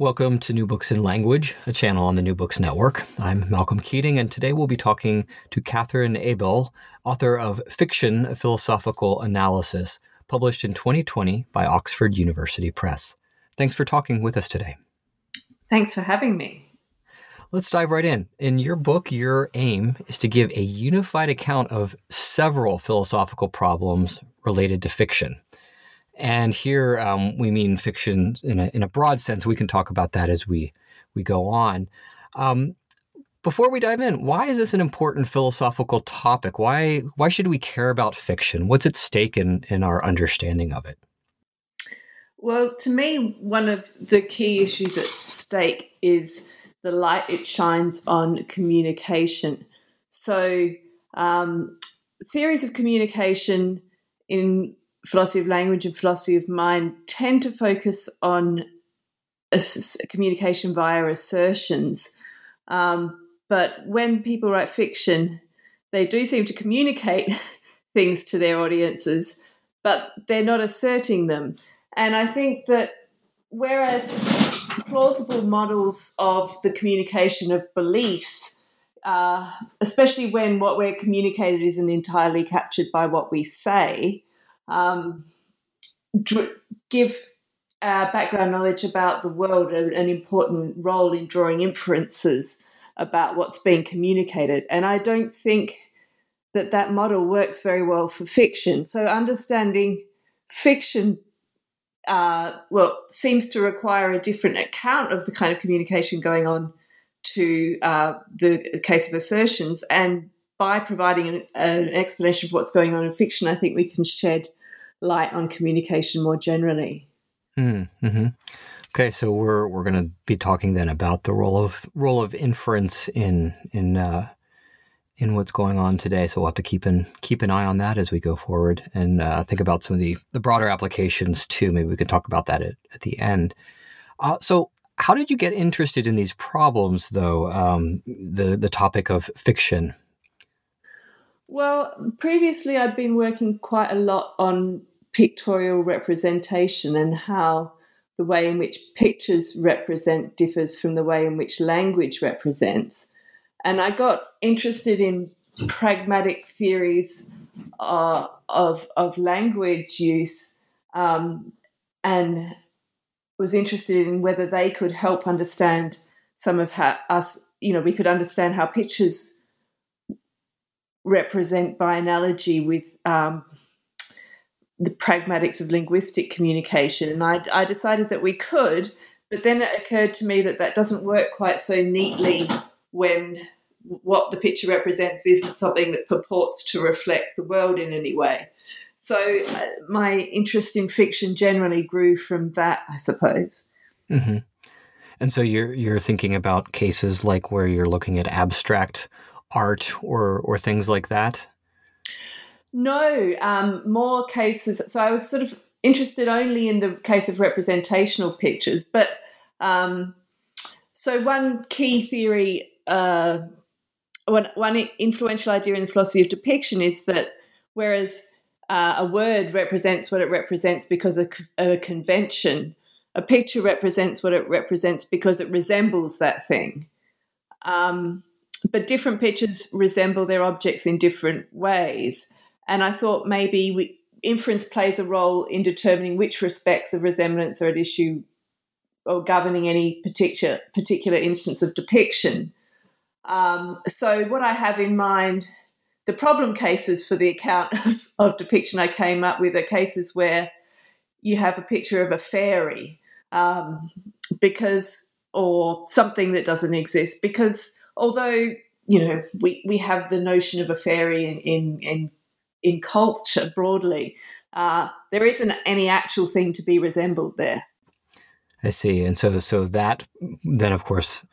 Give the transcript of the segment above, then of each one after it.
Welcome to New Books in Language, a channel on the New Books Network. I'm Malcolm Keating, and today we'll be talking to Catharine Abell, author of Fiction, a Philosophical Analysis, published in 2020 by Oxford University Press. Thanks for talking with us today. Thanks for having me. Let's dive right in. In your book, your aim is to give a unified account of several philosophical problems related to fiction. And here um, we mean fiction in a, in a broad sense. We can talk about that as we, we go on. Um, before we dive in, why is this an important philosophical topic? Why, why should we care about fiction? What's at stake in, in our understanding of it? Well, to me, one of the key issues at stake is the light it shines on communication. So, um, theories of communication in philosophy of language and philosophy of mind tend to focus on communication via assertions. Um, but when people write fiction, they do seem to communicate things to their audiences, but they're not asserting them. And I think that whereas plausible models of the communication of beliefs, uh, especially when what we're communicated isn't entirely captured by what we say, um, dr- give uh, background knowledge about the world an, an important role in drawing inferences about what's being communicated. And I don't think that that model works very well for fiction. So understanding fiction, uh, well, seems to require a different account of the kind of communication going on to uh, the case of assertions. And by providing an, an, explanation of what's going on in fiction, I think we can shed light on communication more generally. Hmm, mm-hmm. Okay, so we're we're going to be talking then about the role of role of inference in in uh, in what's going on today. So we'll have to keep an keep an eye on that as we go forward and uh, think about some of the the broader applications too. Maybe we can talk about that at, at the end. Uh, so how did you get interested in these problems, though? Um, the the topic of fiction well, previously I'd been working quite a lot on pictorial representation and how the way in which pictures represent differs from the way in which language represents. And I got interested in pragmatic theories uh, of, of language use um, and was interested in whether they could help understand some of how us, you know, we could understand how pictures represent by analogy with um, the pragmatics of linguistic communication. And I, I, decided that we could, but then it occurred to me that that doesn't work quite so neatly when what the picture represents isn't something that purports to reflect the world in any way. So uh, my interest in fiction generally grew from that, I suppose. Mm-hmm. And so you're you're thinking about cases like where you're looking at abstract art or or things like that? No, um, more cases. So I was sort of interested only in the case of representational pictures, but um, so one key theory, uh, one one influential idea in the philosophy of depiction is that whereas uh, a word represents what it represents because of a convention, a picture represents what it represents because it resembles that thing. Um, but different pictures resemble their objects in different ways. And I thought maybe we, inference plays a role in determining which respects of resemblance are at issue or governing any particular particular instance of depiction. Um, so what I have in mind, the problem cases for the account of, of, depiction I came up with are cases where you have a picture of a fairy um, because or something that doesn't exist because although you know we, we have the notion of a fairy in in in, in culture broadly, uh, there isn't any actual thing to be resembled there. I see. And so, so that then, of course,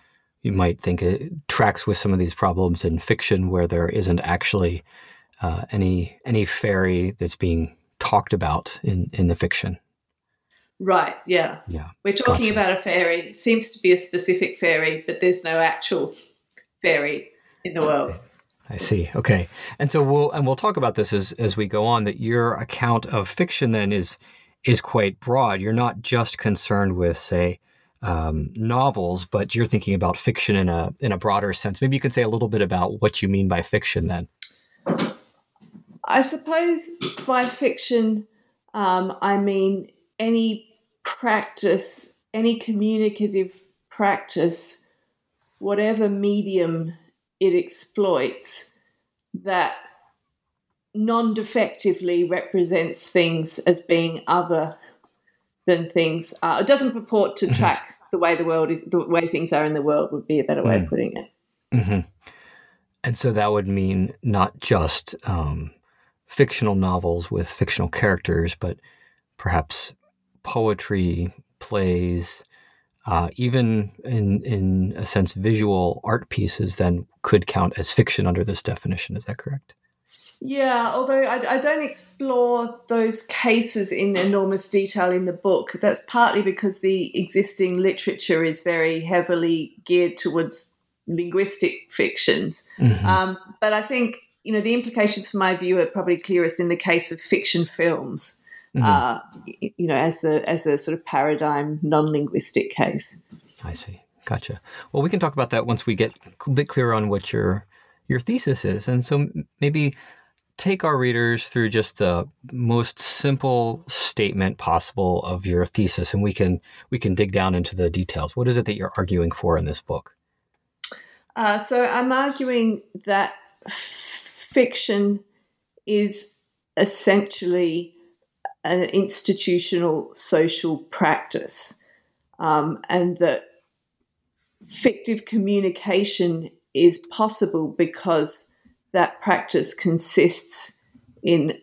you might think it tracks with some of these problems in fiction where there isn't actually uh, any any fairy that's being talked about in in the fiction. Right. Yeah. Yeah. We're talking gotcha. about a fairy. It seems to be a specific fairy, but there's no actual fairy in the world. I see. Okay. And so we'll and we'll talk about this as as we go on that your account of fiction then is is quite broad. You're not just concerned with say um, novels, but you're thinking about fiction in a in a broader sense. Maybe you could say a little bit about what you mean by fiction then. I suppose by fiction, um, I mean any practice, any communicative practice, whatever medium it exploits, that non defectively represents things as being other than things are. It doesn't purport to mm-hmm. track the way the world is, the way things are in the world would be a better way mm. of putting it. Mm-hmm. And so that would mean not just um, fictional novels with fictional characters, but perhaps poetry, plays, uh, even in in a sense, visual art pieces then could count as fiction under this definition. Is that correct? Yeah, although I, I, don't explore those cases in enormous detail in the book. That's partly because the existing literature is very heavily geared towards linguistic fictions. Mm-hmm. Um, but I think you know the implications for my view are probably clearest in the case of fiction films. Mm-hmm. Uh, you know, as the as a sort of paradigm non-linguistic case. I see. Gotcha. Well, we can talk about that once we get a bit clearer on what your your thesis is, and so maybe take our readers through just the most simple statement possible of your thesis and we can we can dig down into the details what is it that you're arguing for in this book uh, so i'm arguing that fiction is essentially an institutional social practice um, and that fictive communication is possible because that practice consists in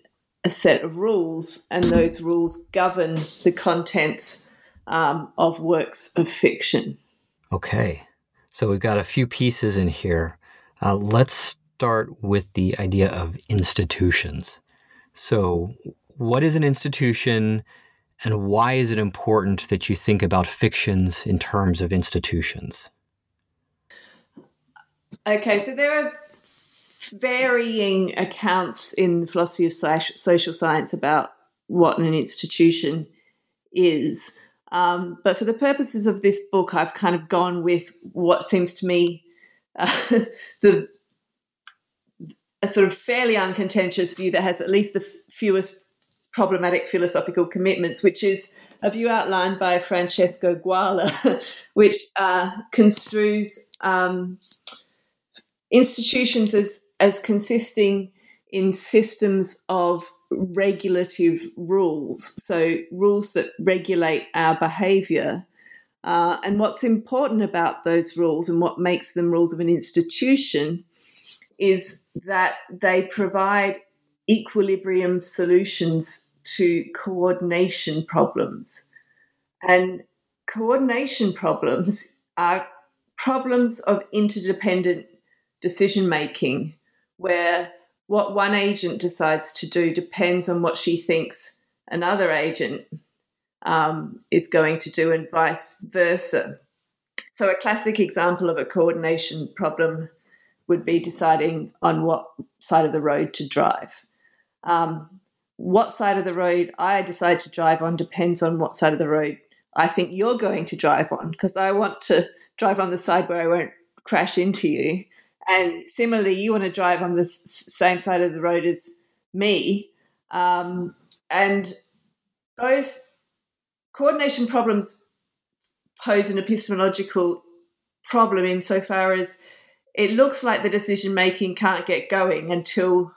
a set of rules, and those rules govern the contents um, of works of fiction. Okay, so we've got a few pieces in here. Uh, let's start with the idea of institutions. So, what is an institution, and why is it important that you think about fictions in terms of institutions? Okay, so there are varying accounts in the philosophy of social science about what an institution is. Um, but for the purposes of this book, I've kind of gone with what seems to me uh, the a sort of fairly uncontentious view that has at least the fewest problematic philosophical commitments, which is a view outlined by Francesco Guala, which uh, construes um, institutions as as consisting in systems of regulative rules, so rules that regulate our behavior. Uh, and what's important about those rules and what makes them rules of an institution is that they provide equilibrium solutions to coordination problems. And coordination problems are problems of interdependent decision making where what one agent decides to do depends on what she thinks another agent um, is going to do, and vice versa. So, a classic example of a coordination problem would be deciding on what side of the road to drive. Um, what side of the road I decide to drive on depends on what side of the road I think you're going to drive on, because I want to drive on the side where I won't crash into you. And similarly, you want to drive on the same side of the road as me. Um, and those coordination problems pose an epistemological problem insofar as it looks like the decision making can't get going until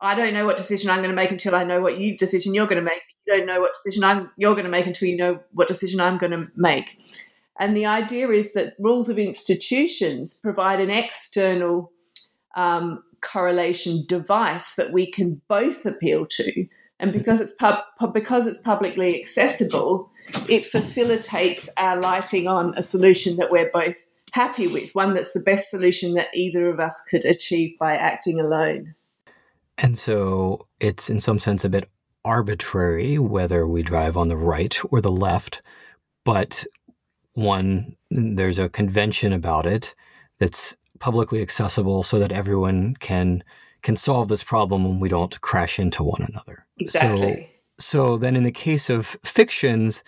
I don't know what decision I'm going to make until I know what you decision you're going to make. You don't know what decision I'm you're going to make until you know what decision I'm going to make. And the idea is that rules of institutions provide an external um, correlation device that we can both appeal to. And because it's pub- because it's publicly accessible, it facilitates our lighting on a solution that we're both happy with, one that's the best solution that either of us could achieve by acting alone. And so it's in some sense a bit arbitrary whether we drive on the right or the left, but one, there's a convention about it that's publicly accessible so that everyone can can solve this problem and we don't crash into one another. Exactly. So, so then in the case of fictions,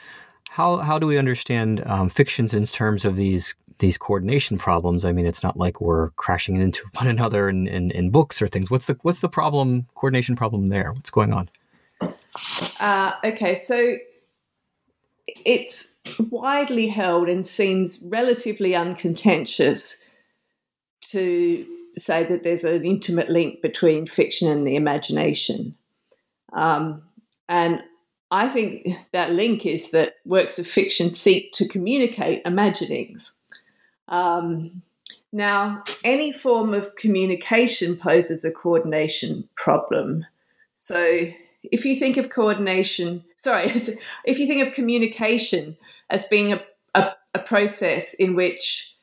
how how do we understand um, fictions in terms of these these coordination problems? I mean, it's not like we're crashing into one another in, in, in books or things. What's the what's the problem coordination problem there? What's going on? Uh, okay, so it's widely held and seems relatively uncontentious to say that there's an intimate link between fiction and the imagination. Um, and I think that link is that works of fiction seek to communicate imaginings. Um, now, any form of communication poses a coordination problem. So, if you think of coordination, sorry, if you think of communication as being a, a, a process in which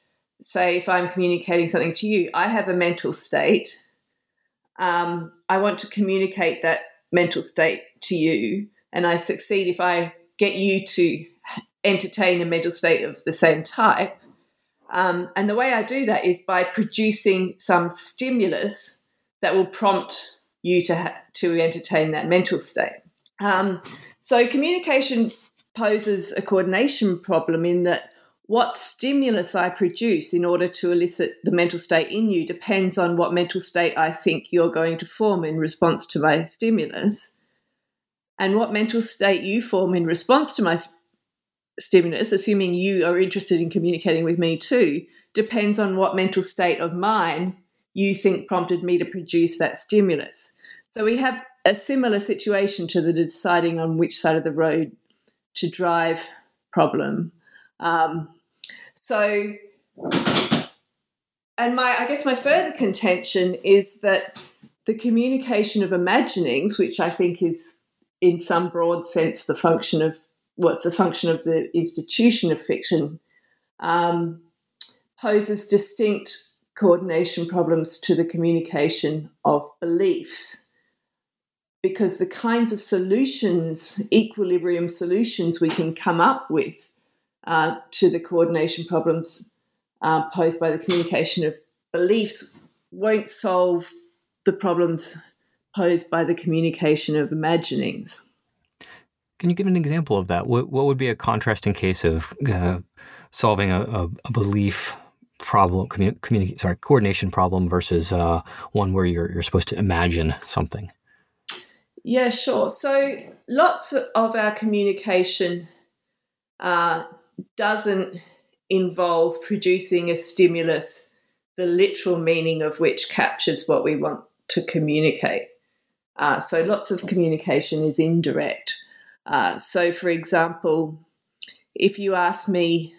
say if I'm communicating something to you, I have a mental state. Um, I want to communicate that mental state to you, and I succeed if I get you to entertain a mental state of the same type. Um, and the way I do that is by producing some stimulus that will prompt you to ha- to entertain that mental state. Um, so communication poses a coordination problem in that what stimulus I produce in order to elicit the mental state in you depends on what mental state I think you're going to form in response to my stimulus. And what mental state you form in response to my stimulus, assuming you are interested in communicating with me too, depends on what mental state of mine you think prompted me to produce that stimulus. So we have a similar situation to the deciding on which side of the road to drive problem. Um, so, and my, I guess my further contention is that the communication of imaginings, which I think is in some broad sense the function of what's the function of the institution of fiction, um, poses distinct coordination problems to the communication of beliefs. Because the kinds of solutions, equilibrium solutions we can come up with uh, to the coordination problems uh, posed by the communication of beliefs won't solve the problems posed by the communication of imaginings. Can you give an example of that? What, what would be a contrasting case of uh, solving a, a, a, belief problem, communi- sorry, coordination problem versus uh, one where you're, you're supposed to imagine something? Yeah, sure. So lots of our communication uh, doesn't involve producing a stimulus, the literal meaning of which captures what we want to communicate. Uh, so lots of communication is indirect. Uh, so, for example, if you ask me,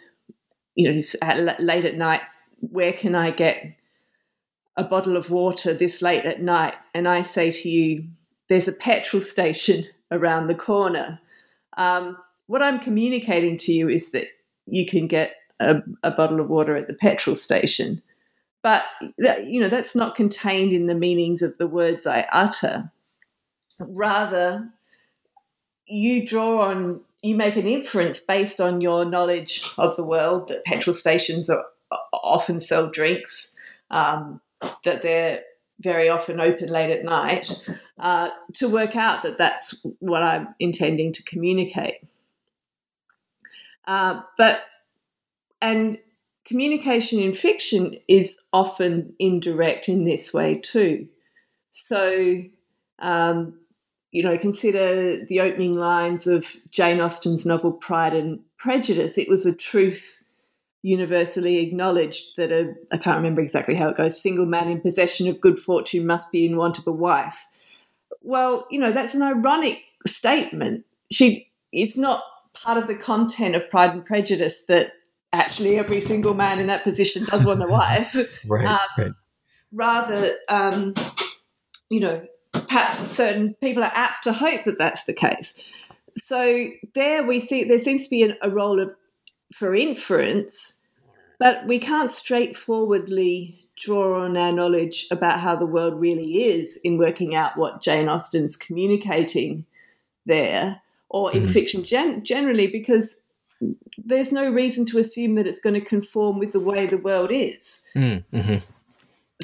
you know, at, late at night, where can I get a bottle of water this late at night? And I say to you, there's a petrol station around the corner. Um, what I'm communicating to you is that you can get a, a bottle of water at the petrol station. But that, you know that's not contained in the meanings of the words I utter. Rather, you draw on you make an inference based on your knowledge of the world that petrol stations are, often sell drinks, um, that they're very often open late at night, uh, to work out that that's what I'm intending to communicate. Uh, but and communication in fiction is often indirect in this way too. So, um, you know, consider the opening lines of Jane Austen's novel Pride and Prejudice. It was a truth universally acknowledged that a I can't remember exactly how it goes. Single man in possession of good fortune must be in want of a wife. Well, you know, that's an ironic statement. She it's not part of the content of Pride and Prejudice that actually every single man in that position does want a wife. right, um, right. Rather, um, you know, perhaps certain people are apt to hope that that's the case. so there we see there seems to be an, a role of for inference, but we can't straightforwardly draw on our knowledge about how the world really is in working out what Jane Austen's communicating there, or in mm-hmm. fiction gen- generally, because there's no reason to assume that it's going to conform with the way the world is. Mm-hmm.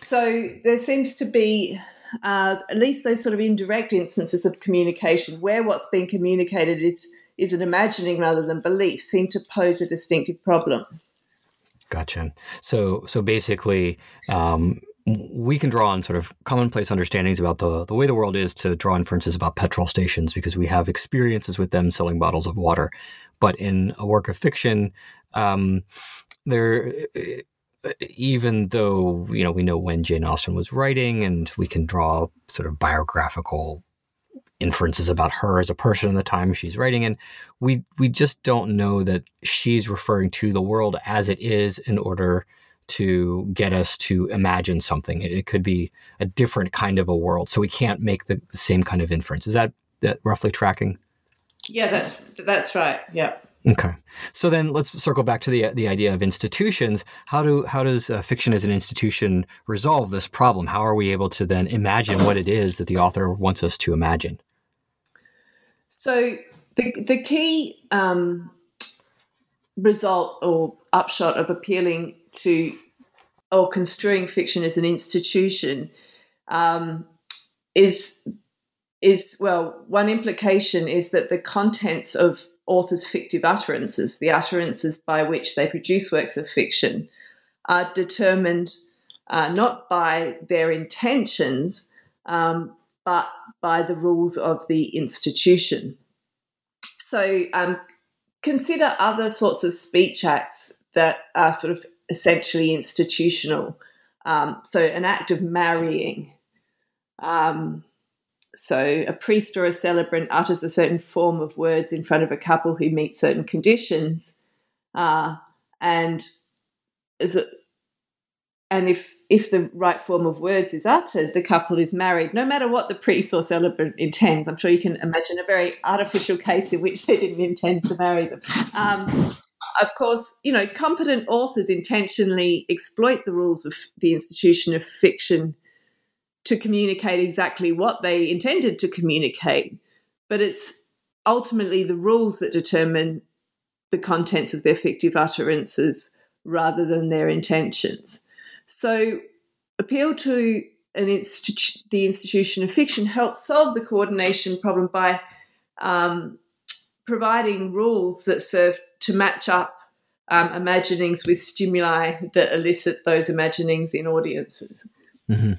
So there seems to be uh, at least those sort of indirect instances of communication where what's being communicated is is an imagining rather than belief seem to pose a distinctive problem. Gotcha. So so basically, um, we can draw on sort of commonplace understandings about the, the way the world is to draw inferences about petrol stations because we have experiences with them selling bottles of water. But in a work of fiction, um, there, Uh, even though you know we know when Jane Austen was writing, and we can draw sort of biographical inferences about her as a person in the time she's writing in, we we just don't know that she's referring to the world as it is in order to get us to imagine something. It, it could be a different kind of a world, so we can't make the, the same kind of inference. Is that that roughly tracking? Yeah, that's that's right. Yeah. Okay. So then let's circle back to the the idea of institutions. How do how does uh, fiction as an institution resolve this problem? How are we able to then imagine what it is that the author wants us to imagine? So the the key um, result or upshot of appealing to or construing fiction as an institution um, is is well one implication is that the contents of authors' fictive utterances, the utterances by which they produce works of fiction, are determined uh, not by their intentions, um, but by the rules of the institution. So um, consider other sorts of speech acts that are sort of essentially institutional. Um, so, an act of marrying. Um, so, a priest or a celebrant utters a certain form of words in front of a couple who meet certain conditions, uh, and is it, and if if the right form of words is uttered, the couple is married, no matter what the priest or celebrant intends. I'm sure you can imagine a very artificial case in which they didn't intend to marry them. Um, of course, you know, competent authors intentionally exploit the rules of the institution of fiction to communicate exactly what they intended to communicate. But it's ultimately the rules that determine the contents of their fictive utterances rather than their intentions. So, appeal to an institu- the institution of fiction helps solve the coordination problem by um, providing rules that serve to match up um, imaginings with stimuli that elicit those imaginings in audiences. Mm-hmm.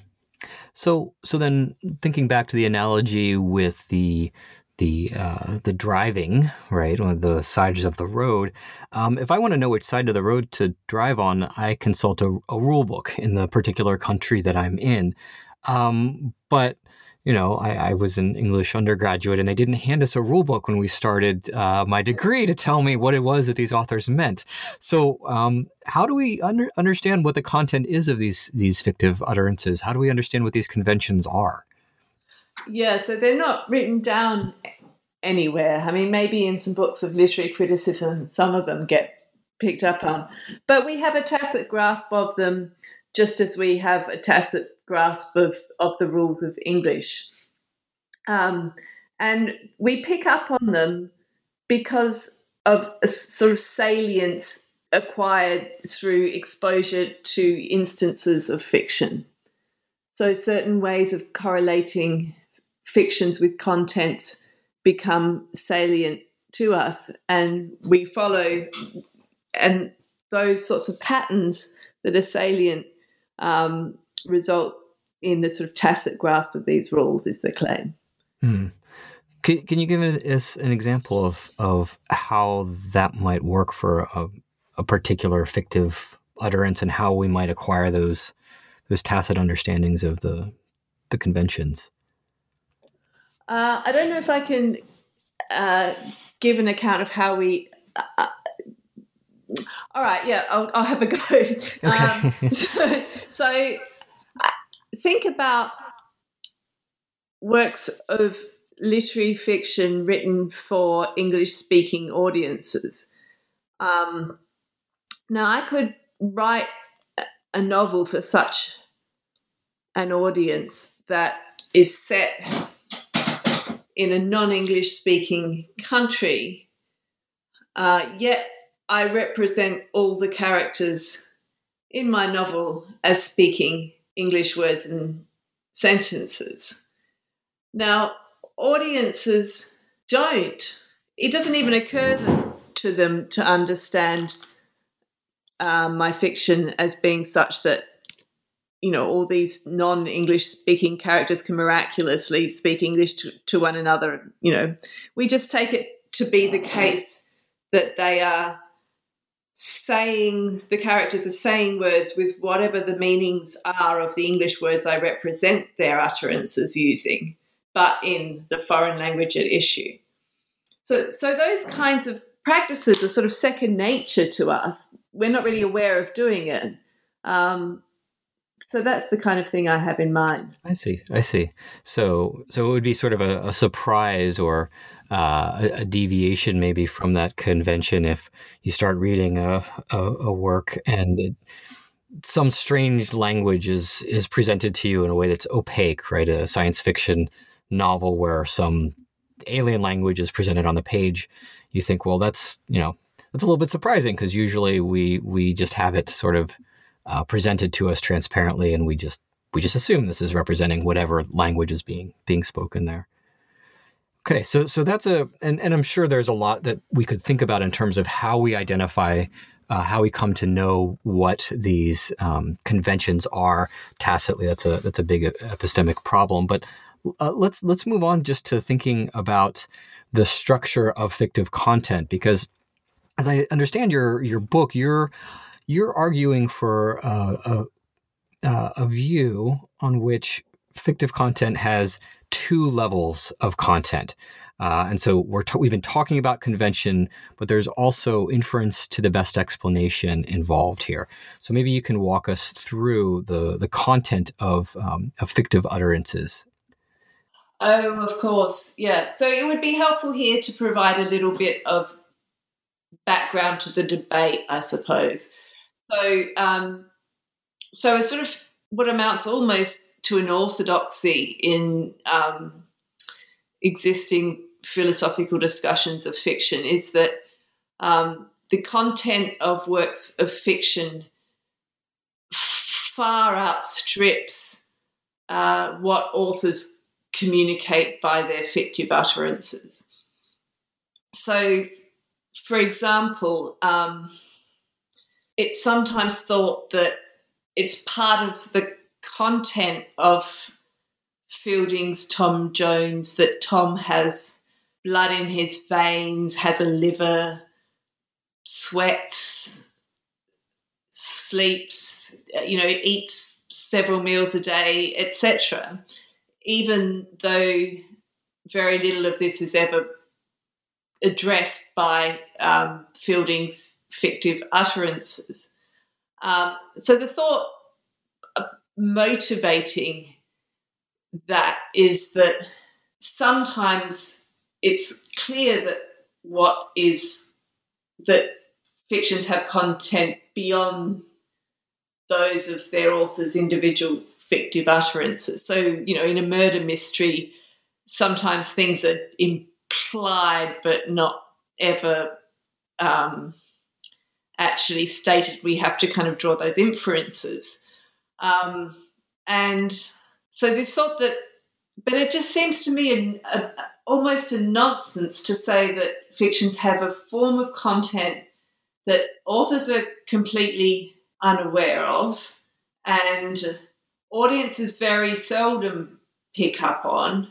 So, so then thinking back to the analogy with the the uh, the driving right on the sides of the road. Um, if I want to know which side of the road to drive on, I consult a, a rule book in the particular country that I'm in. Um, but you know, I, I, was an English undergraduate, and they didn't hand us a rule book when we started uh, my degree to tell me what it was that these authors meant. So, um, how do we under, understand what the content is of these these fictive utterances? How do we understand what these conventions are? Yeah, so they're not written down anywhere. I mean, maybe in some books of literary criticism, some of them get picked up on, but we have a tacit grasp of them, just as we have a tacit grasp of, of the rules of English. Um, and we pick up on them because of a sort of salience acquired through exposure to instances of fiction. So, certain ways of correlating fictions with contents become salient to us and we follow and those sorts of patterns that are salient um, result in the sort of tacit grasp of these rules is the claim hmm. can, can you give us an example of, of how that might work for a, a particular fictive utterance and how we might acquire those those tacit understandings of the the conventions uh, I don't know if I can uh, give an account of how we. Uh, uh all right, yeah, I'll, I'll, have a go. Okay. Um, so, so, think about works of literary fiction written for English speaking audiences. Um, now, I could write a novel for such an audience that is set in a non English speaking country, uh, yet I represent all the characters in my novel as speaking English words and sentences. Now, audiences don't. It doesn't even occur to them to understand um, my fiction as being such that you know all these non-english speaking characters can miraculously speak english to, to one another you know we just take it to be the case that they are saying the characters are saying words with whatever the meanings are of the english words i represent their utterances using but in the foreign language at issue so so those kinds of practices are sort of second nature to us. We're not really aware of doing it. Um, so that's the kind of thing I have in mind. I see. I see. So so it would be sort of a, a surprise or uh, a, deviation maybe from that convention if you start reading a, a, a work and it, some strange language is is presented to you in a way that's opaque, right? A science fiction novel where some alien language is presented on the page you think, well, that's you know that's a little bit surprising because usually we we just have it sort of uh, presented to us transparently, and we just we just assume this is representing whatever language is being being spoken there. Okay, so so that's a and, and I'm sure there's a lot that we could think about in terms of how we identify uh, how we come to know what these um, conventions are tacitly. That's a that's a big epistemic problem. But uh, let's let's move on just to thinking about the structure of fictive content because as I understand your your book, you're you're arguing for uh, a, a view on which fictive content has two levels of content. Uh, and so we're t- we've been talking about convention, but there's also inference to the best explanation involved here. So maybe you can walk us through the the content of um, of fictive utterances Oh, of course. Yeah. So it would be helpful here to provide a little bit of background to the debate, I suppose. So, um, so a sort of what amounts almost to an orthodoxy in um, existing philosophical discussions of fiction is that um, the content of works of fiction far outstrips uh, what authors communicate by their fictive utterances. So, for example, um, it's sometimes thought that it's part of the content of Fielding's Tom Jones that Tom has blood in his veins, has a liver, sweats, sleeps, you know, eats several meals a day, etc even though very little of this is ever addressed by um, Fielding's fictive utterances. Um, so the thought motivating that is that sometimes it's clear that what is that fictions have content beyond those of their author's individual fictive utterances. So, you know, in a murder mystery, sometimes things are implied but not ever um, actually stated. We have to kind of draw those inferences. Um, and so this thought that, but it just seems to me a, a, almost a nonsense to say that fictions have a form of content that authors are completely unaware of and audiences very seldom pick up on.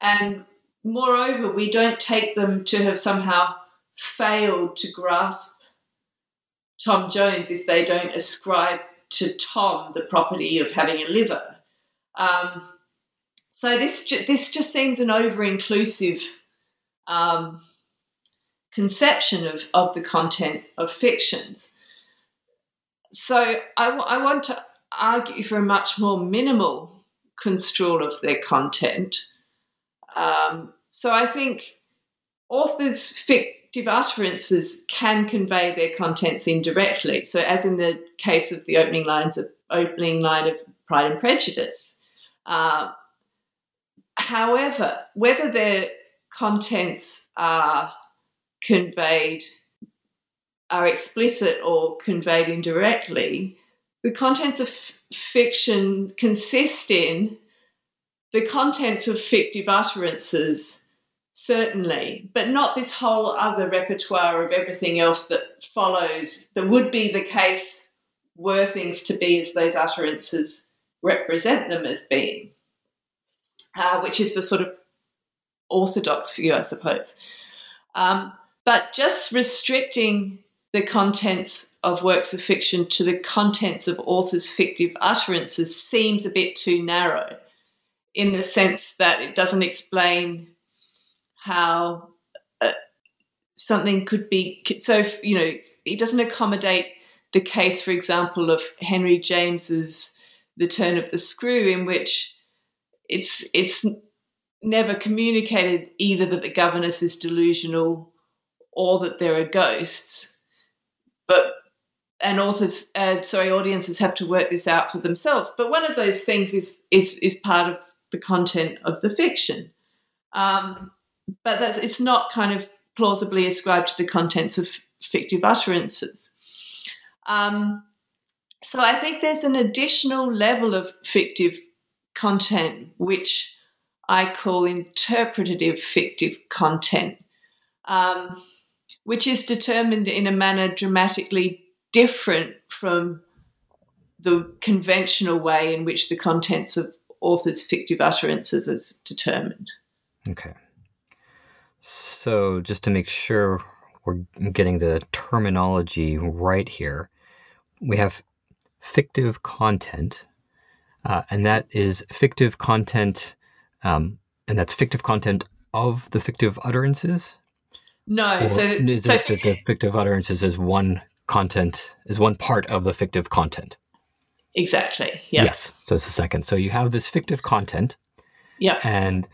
And moreover, we don't take them to have somehow failed to grasp Tom Jones if they don't ascribe to Tom the property of having a liver. Um, so this this just seems an over inclusive um, conception of, of the content of fictions. So I, I want to argue for a much more minimal construal of their content. Um, so I think authors' fictive utterances can convey their contents indirectly. So, as in the case of the opening lines of opening line of Pride and Prejudice. Uh, however, whether their contents are conveyed are explicit or conveyed indirectly, the contents of f- fiction consist in the contents of fictive utterances, certainly, but not this whole other repertoire of everything else that follows, that would be the case were things to be as those utterances represent them as being, uh, which is the sort of orthodox view, I suppose. Um, but just restricting the contents of works of fiction to the contents of authors' fictive utterances seems a bit too narrow in the sense that it doesn't explain how uh, something could be so you know it doesn't accommodate the case for example of henry james's the turn of the screw in which it's it's never communicated either that the governess is delusional or that there are ghosts. But and authors uh, sorry audiences have to work this out for themselves. But one of those things is is is part of the content of the fiction. Um, but that's it's not kind of plausibly ascribed to the contents of fictive utterances um, so i think there's an additional level of fictive content which i call interpretative fictive content um, which is determined in a manner dramatically different from the conventional way in which the contents of authors' fictive utterances is determined. Okay. So, just to make sure we're getting the terminology right here, we have fictive content, uh, and that is fictive content, um, and that's fictive content of the fictive utterances. No, Or so is so it that the fictive utterances is one content is one part of the fictive content? exactly, yeah, Yes. So it's the second. So you have this fictive content, yeah, and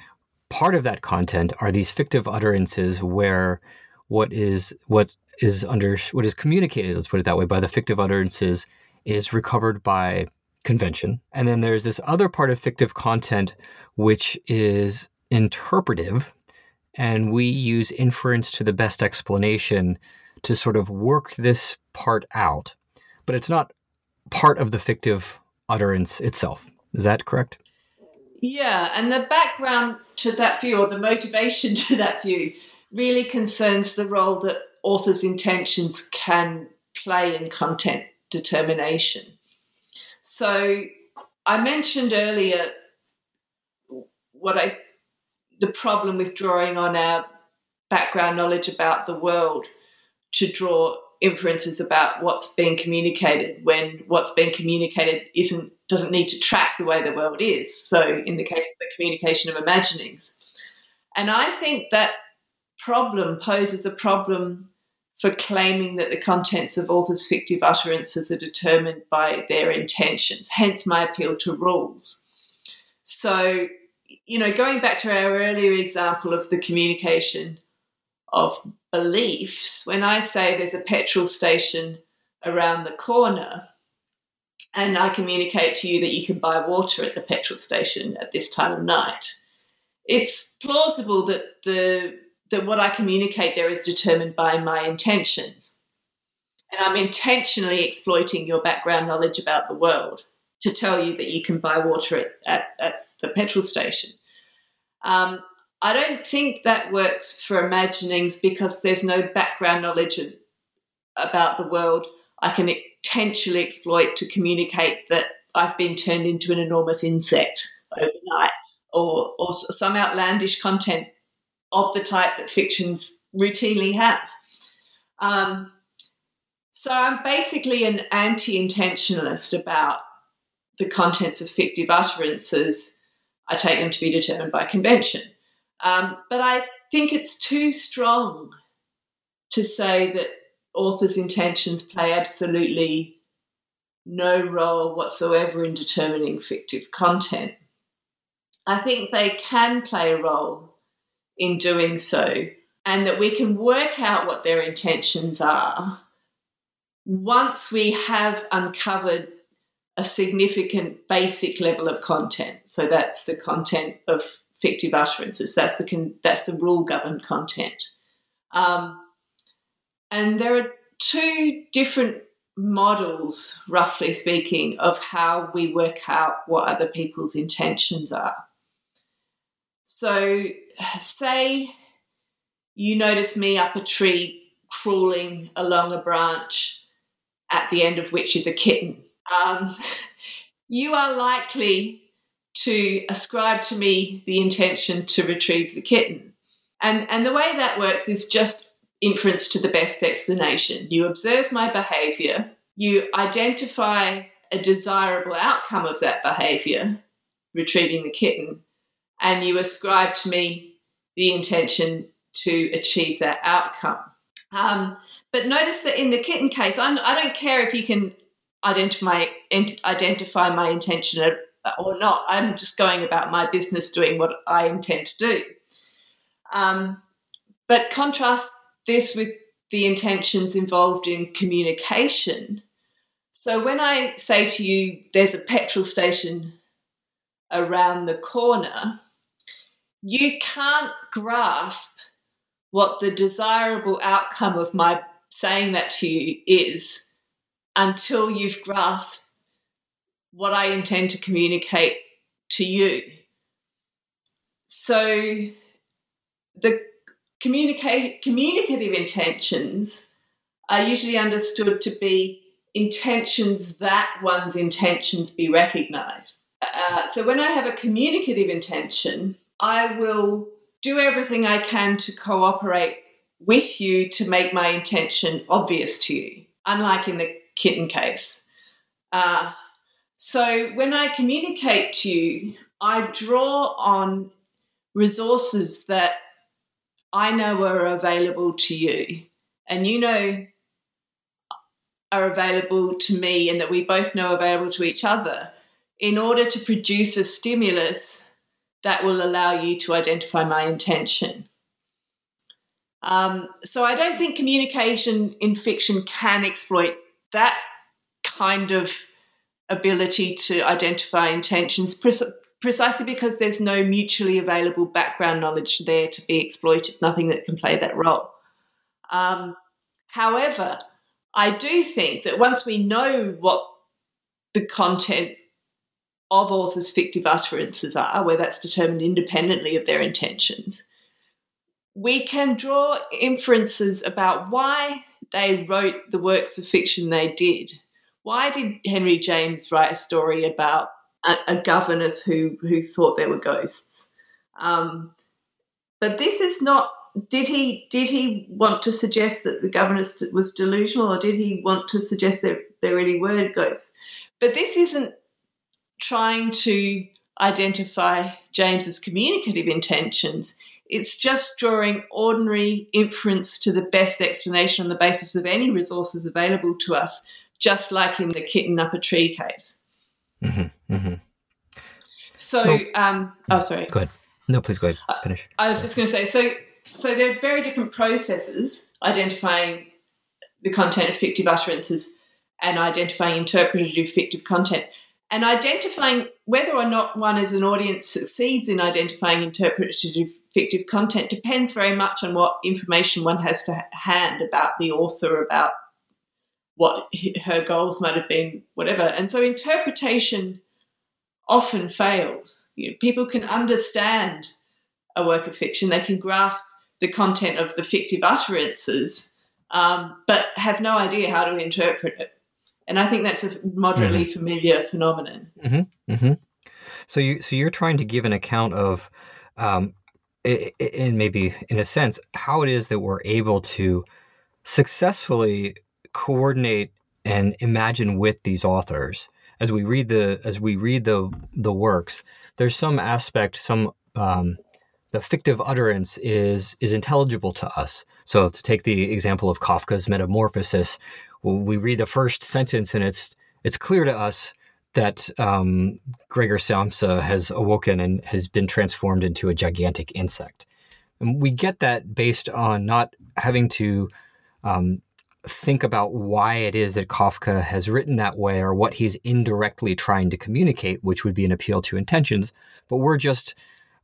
part of that content are these fictive utterances where what is what is under what is communicated let's put it that way by the fictive utterances is recovered by convention. And then there's this other part of fictive content which is interpretive and we use inference to the best explanation to sort of work this part out. But it's not part of the fictive utterance itself. Is that correct yeah. And the background to that view, or the motivation to that view, really concerns the role that authors' intentions can play in content determination. So I mentioned earlier what I the problem with drawing on our background knowledge about the world to draw inferences about what's being communicated when what's being communicated isn't doesn't need to track the way the world is so in the case of the communication of imaginings and i think that problem poses a problem for claiming that the contents of authors' fictive utterances are determined by their intentions, hence my appeal to rules. So, you know, going back to our earlier example of the communication of beliefs, when I say there's a petrol station around the corner, and I communicate to you that you can buy water at the petrol station at this time of night, it's plausible that the that what I communicate there is determined by my intentions. And I'm intentionally exploiting your background knowledge about the world to tell you that you can buy water at, at, at the petrol station. Um, I don't think that works for imaginings because there's no background knowledge about the world I can intentionally exploit to communicate that I've been turned into an enormous insect overnight or, or some outlandish content of the type that fictions routinely have. Um, so I'm basically an anti intentionalist about the contents of fictive utterances. I take them to be determined by convention. Um, but I think it's too strong to say that authors' intentions play absolutely no role whatsoever in determining fictive content. I think they can play a role in doing so, and that we can work out what their intentions are once we have uncovered a significant basic level of content. So that's the content of fictive utterances. That's the that's the rule governed content. Um, and there are two different models, roughly speaking, of how we work out what other people's intentions are. So, say you notice me up a tree crawling along a branch at the end of which is a kitten. Um, you are likely to ascribe to me the intention to retrieve the kitten. And, and the way that works is just inference to the best explanation. You observe my behavior, you identify a desirable outcome of that behavior, retrieving the kitten, and you ascribe to me the intention to achieve that outcome. Um, but notice that in the kitten case, I'm, I do not care if you can identify identify my intention or not. I'm just going about my business, doing what I intend to do. Um, but contrast this with the intentions involved in communication. So when I say to you, there's a petrol station around the corner, you can't grasp what the desirable outcome of my saying that to you is until you've grasped what I intend to communicate to you. So the communicate, communicative intentions are usually understood to be intentions that one's intentions be recognized. Uh, so when I have a communicative intention, I will do everything I can to cooperate with you to make my intention obvious to you, unlike in the kitten case. Uh, so when I communicate to you, I draw on resources that I know are available to you, and you know are available to me, and that we both know are available to each other, in order to produce a stimulus that will allow you to identify my intention. Um, so I don't think communication in fiction can exploit that kind of ability to identify intentions precisely because there's no mutually available background knowledge there to be exploited, nothing that can play that role. Um, however, I do think that once we know what the content of authors' fictive utterances are, where that's determined independently of their intentions, we can draw inferences about why they wrote the works of fiction they did. Why did Henry James write a story about a, a governess who who thought there were ghosts. Um, but this is not. Did he did he want to suggest that the governess was delusional, or did he want to suggest that there really were ghosts? But this isn't trying to identify James's communicative intentions. It's just drawing ordinary inference to the best explanation on the basis of any resources available to us, just like in the kitten up a tree case. Mm-hmm, mm-hmm. So, so um, oh, sorry. Go ahead. No, please go ahead. Finish. I, I was just going to say so. So there are very different processes identifying the content of fictive utterances and identifying interpretative fictive content. And identifying whether or not one as an audience succeeds in identifying interpretative fictive content depends very much on what information one has to hand about the author, about what her goals might have been, whatever. And so interpretation often fails. You know, people can understand a work of fiction, they can grasp the content of the fictive utterances, um, but have no idea how to interpret it. And I think that's a moderately mm-hmm. familiar phenomenon. Mm-hmm. Mm-hmm. So you so you're trying to give an account of, um, and maybe in a sense, how it is that we're able to successfully coordinate and imagine with these authors as we read the as we read the the works there's some aspect some um, the fictive utterance is is intelligible to us so to take the example of kafka's metamorphosis we read the first sentence and it's it's clear to us that um, Gregor Samsa has awoken and has been transformed into a gigantic insect. And we get that based on not having to um, think about why it is that Kafka has written that way or what he's indirectly trying to communicate, which would be an appeal to intentions. But we're just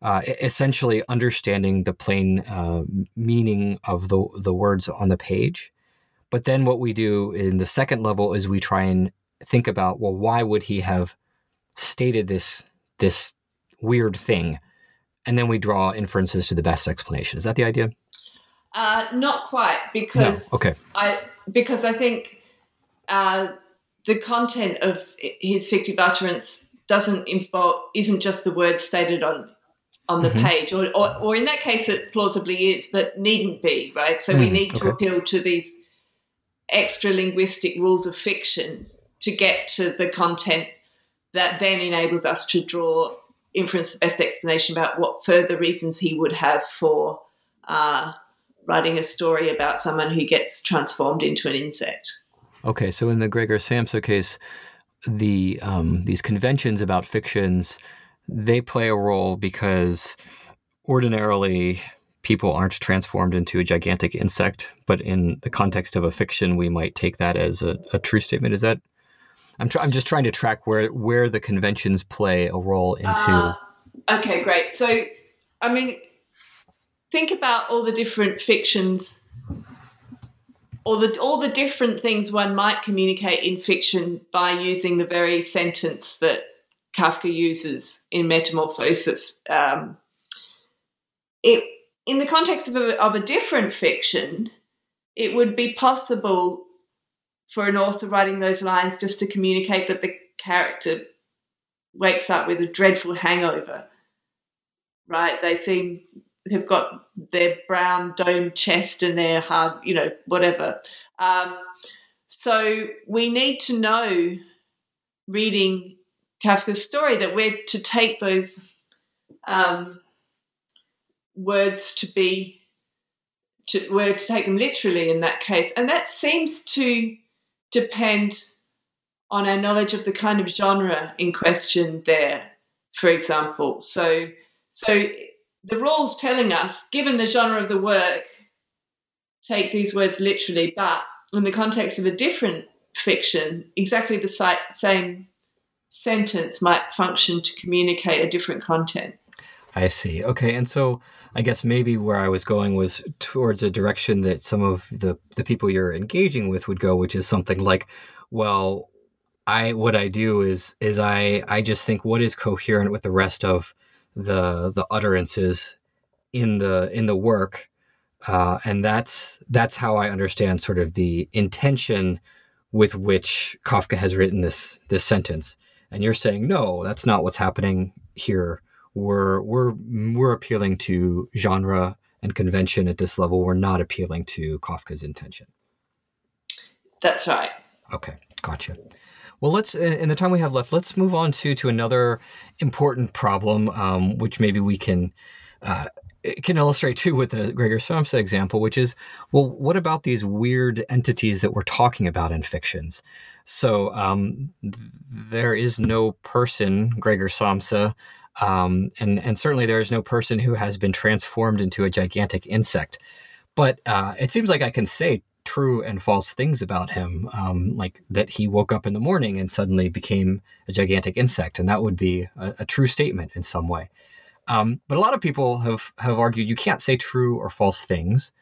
uh, essentially understanding the plain uh, meaning of the the words on the page. But then what we do in the second level is we try and think about well, why would he have stated this this weird thing, and then we draw inferences to the best explanation. Is that the idea? Uh, not quite, because no. okay, I because I think uh, the content of his fictive utterance doesn't involve isn't just the words stated on on the mm-hmm. page, or, or, or in that case, it plausibly is, but needn't be, right? So mm, we need okay. to appeal to these extra linguistic rules of fiction to get to the content that then enables us to draw inference the best explanation about what further reasons he would have for uh, writing a story about someone who gets transformed into an insect. Okay, so in the Gregor Samsa case, the um, these conventions about fictions they play a role because ordinarily people aren't transformed into a gigantic insect, but in the context of a fiction, we might take that as a, a true statement. Is that? I'm, tr- I'm just trying to track where where the conventions play a role into. Uh, okay, great. So, I mean, think about all the different fictions, all the all the different things one might communicate in fiction by using the very sentence that Kafka uses in Metamorphosis. Um, it, in the context of a, of a different fiction, it would be possible for an author writing those lines just to communicate that the character wakes up with a dreadful hangover. Right? They seem have got their brown dome chest and their hard, you know, whatever. Um, so we need to know, reading Kafka's story that we're to take those um, words to be to, we're to take them literally in that case, and that seems to depend on our knowledge of the kind of genre in question there. For example, so so the rules telling us, given the genre of the work, take these words literally, but in the context of a different fiction, exactly the same sentence might function to communicate a different content. I see. Okay, and so I guess maybe where I was going was towards a direction that some of the the people you're engaging with would go, which is something like, well, I what I do is is I I just think what is coherent with the rest of the the utterances in the in the work, uh, and that's that's how I understand sort of the intention with which Kafka has written this this sentence. And you're saying no that's not what's happening here. We're we're we're appealing to genre and convention at this level. We're not appealing to kafka's intention. That's right. Okay gotcha well let's in the time we have left let's move on to to another important problem um, which maybe we can uh, can illustrate too with the Gregor Samsa example, which is, well, what about these weird entities that we're talking about in fictions? So um, th- there is no person, Gregor Samsa, um, and and certainly there is no person who has been transformed into a gigantic insect. But uh, it seems like I can say true and false things about him, um, like that he woke up in the morning and suddenly became a gigantic insect, and that would be a, a true statement in some way. Um, but a lot of people have have argued you can't say true or false things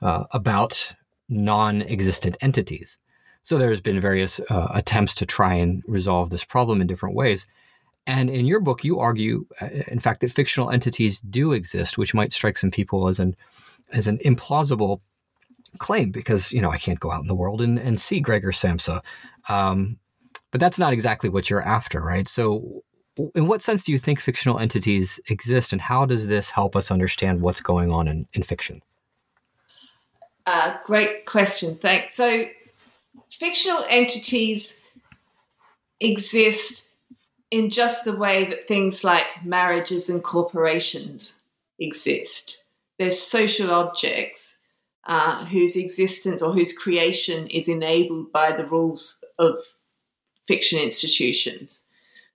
uh, about non-existent entities. So there's been various uh, attempts to try and resolve this problem in different ways. And in your book, you argue, uh, in fact, that fictional entities do exist, which might strike some people as an as an implausible claim because you know I can't go out in the world and, and see Gregor Samsa. Um, but that's not exactly what you're after, right? So in what sense do you think fictional entities exist, and how does this help us understand what's going on in, in fiction? Uh, great question. Thanks. So, fictional entities exist in just the way that things like marriages and corporations exist. They're social objects uh, whose existence or whose creation is enabled by the rules of fiction institutions.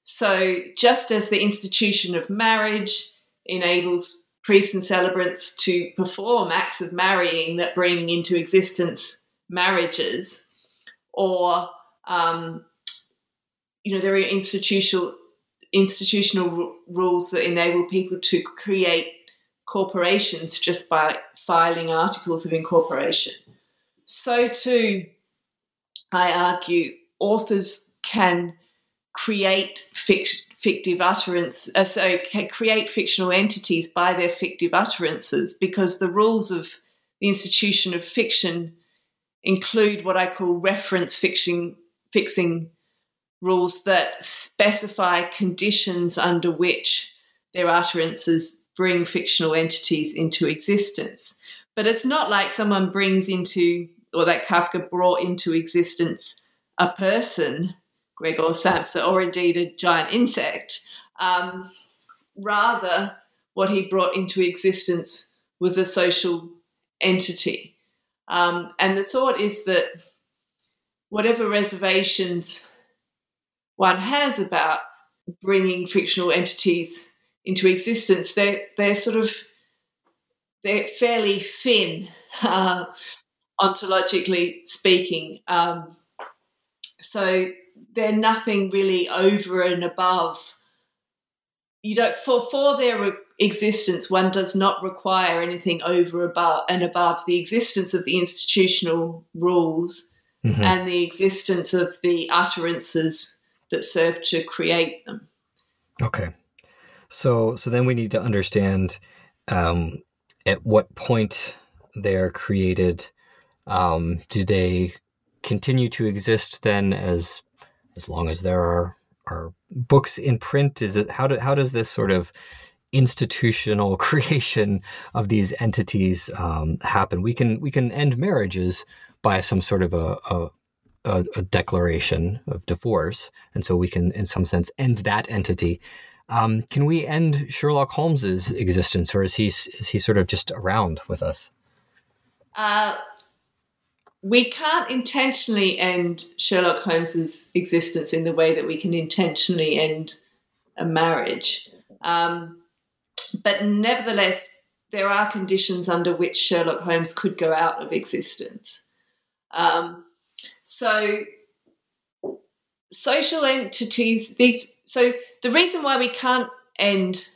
So, just as the institution of marriage enables priests and celebrants to perform acts of marrying that bring into existence marriages, or um, you know there are institutional institutional r- rules that enable people to create corporations just by filing articles of incorporation. So too, I argue authors can create fic- fictive utterance, uh, so can create fictional entities by their fictive utterances because the rules of the institution of fiction include what I call reference fiction, fixing rules that specify conditions under which their utterances bring fictional entities into existence. But it's not like someone brings into, or that Kafka brought into existence a person, Gregor Samsa, or indeed a giant insect. Um, rather, what he brought into existence was a social entity. Um, and the thought is that whatever reservations one has about bringing fictional entities into existence, they're, they're sort of they're fairly thin, uh, ontologically speaking. Um, so they're nothing really over and above. You don't for for their existence. One does not require anything over above and above the existence of the institutional rules mm-hmm. and the existence of the utterances that serve to create them. Okay, so so then we need to understand um, at what point they're created. Um, do they continue to exist then as as long as there are are books in print? Is it how do, how does this sort of institutional creation of these entities um, happen? We can we can end marriages by some sort of a a, a, declaration of divorce, and so we can, in some sense, end that entity. Um, can we end Sherlock Holmes's existence, or is he is he sort of just around with us? Uh, we can't intentionally end Sherlock Holmes's existence in the way that we can intentionally end a marriage. Um, but nevertheless, there are conditions under which Sherlock Holmes could go out of existence. Um, so, social entities, these, so the reason why we can't end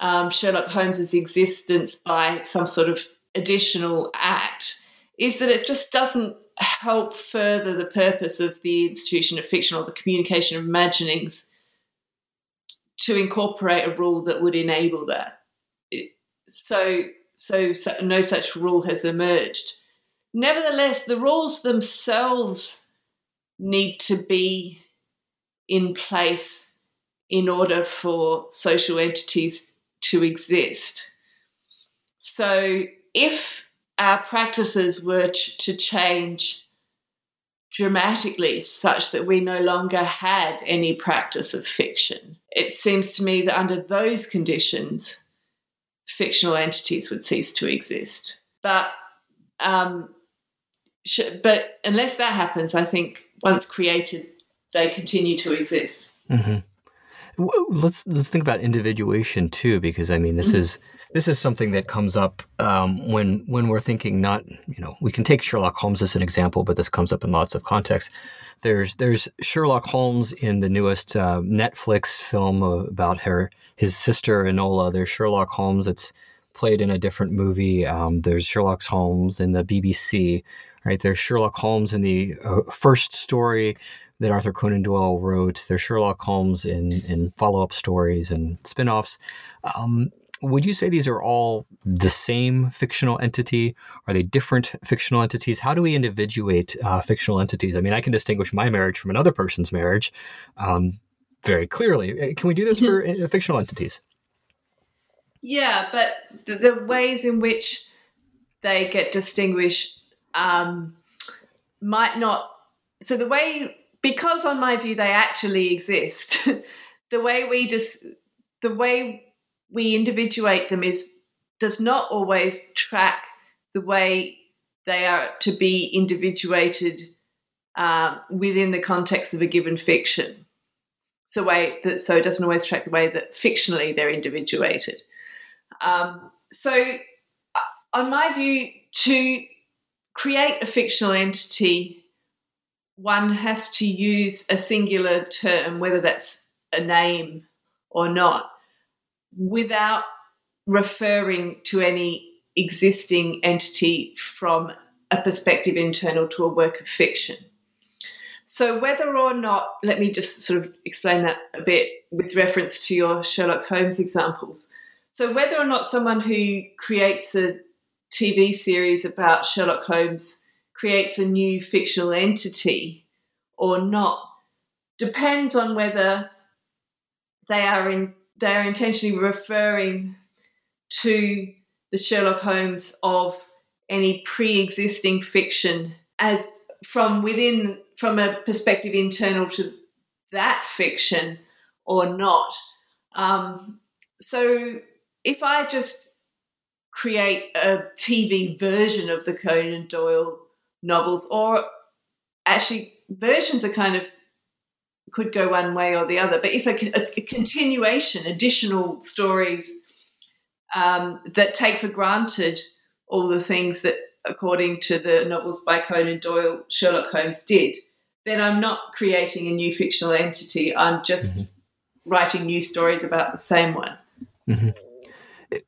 um, Sherlock Holmes's existence by some sort of additional act is that it just doesn't help further the purpose of the institution of fiction or the communication of imaginings to incorporate a rule that would enable that. so, so, so no such rule has emerged. Nevertheless, the rules themselves need to be in place in order for social entities to exist. So, if our practices were to change dramatically such that we no longer had any practice of fiction, it seems to me that under those conditions, fictional entities would cease to exist. But um, but unless that happens, I think once created, they continue to exist. Mm-hmm. Let's let's think about individuation too, because I mean this mm-hmm. is this is something that comes up um, when when we're thinking not you know we can take Sherlock Holmes as an example, but this comes up in lots of contexts. There's there's Sherlock Holmes in the newest uh, Netflix film about her his sister Enola. There's Sherlock Holmes that's played in a different movie. Um, there's Sherlock Holmes in the BBC. Right there's Sherlock Holmes in the uh, first story that Arthur Conan Doyle wrote. There's Sherlock Holmes in, in follow up stories and spin offs. Um, would you say these are all the same fictional entity? Are they different fictional entities? How do we individuate uh, fictional entities? I mean, I can distinguish my marriage from another person's marriage um, very clearly. Uh, can we do this for uh, fictional entities? Yeah, but the, the, ways in which they get distinguished um, might not. So the way because on my view they actually exist the way we just the way we individuate them is does not always track the way they are to be individuated uh, within the context of a given fiction. So way that so it doesn't always track the way that fictionally they're individuated. Um, so, uh, on my view, to create a fictional entity, one has to use a singular term, whether that's a name or not, without referring to any existing entity from a perspective internal to a work of fiction. So, whether or not, let me just sort of explain that a bit with reference to your Sherlock Holmes examples. So, whether or not someone who creates a TV series about Sherlock Holmes creates a new fictional entity or not depends on whether they are in they are intentionally referring to the Sherlock Holmes of any pre-existing fiction as from within from a perspective internal to that fiction or not. Um, so if I just create a TV version of the Conan Doyle novels, or actually versions are kind of could go one way or the other. But if a, a continuation, additional stories um, that take for granted all the things that, according to the novels by Conan Doyle, Sherlock Holmes did, then I'm not creating a new fictional entity. I'm just mm-hmm. writing new stories about the same one. Mm-hmm.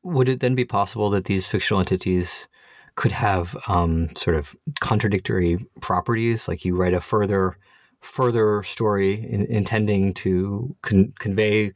Would it then be possible that these fictional entities could have um, sort of contradictory properties? Like you write a further further story in, intending to con- convey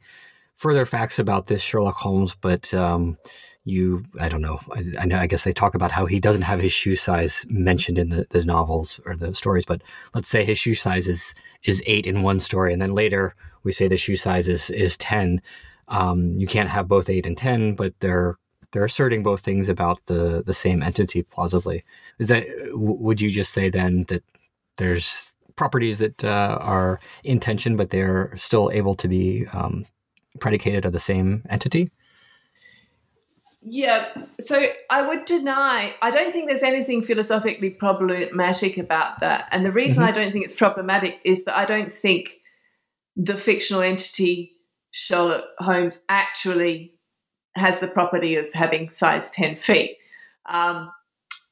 further facts about this Sherlock Holmes, but um, you, I don't know, I, I, know, I guess they talk about how he doesn't have his shoe size mentioned in the, the novels or the stories, but let's say his shoe size is, is eight in one story, and then later we say the shoe size is, is 10. Um, you can't have both eight and 10, but they're, they're asserting both things about the, the same entity plausibly. Is that, would you just say then that there's properties that uh, are in tension, but they're still able to be um, predicated of the same entity? Yeah, so I would deny, I don't think there's anything philosophically problematic about that. And the reason mm-hmm. I don't think it's problematic is that I don't think the fictional entity Sherlock Holmes actually has the property of having size 10 feet. Um,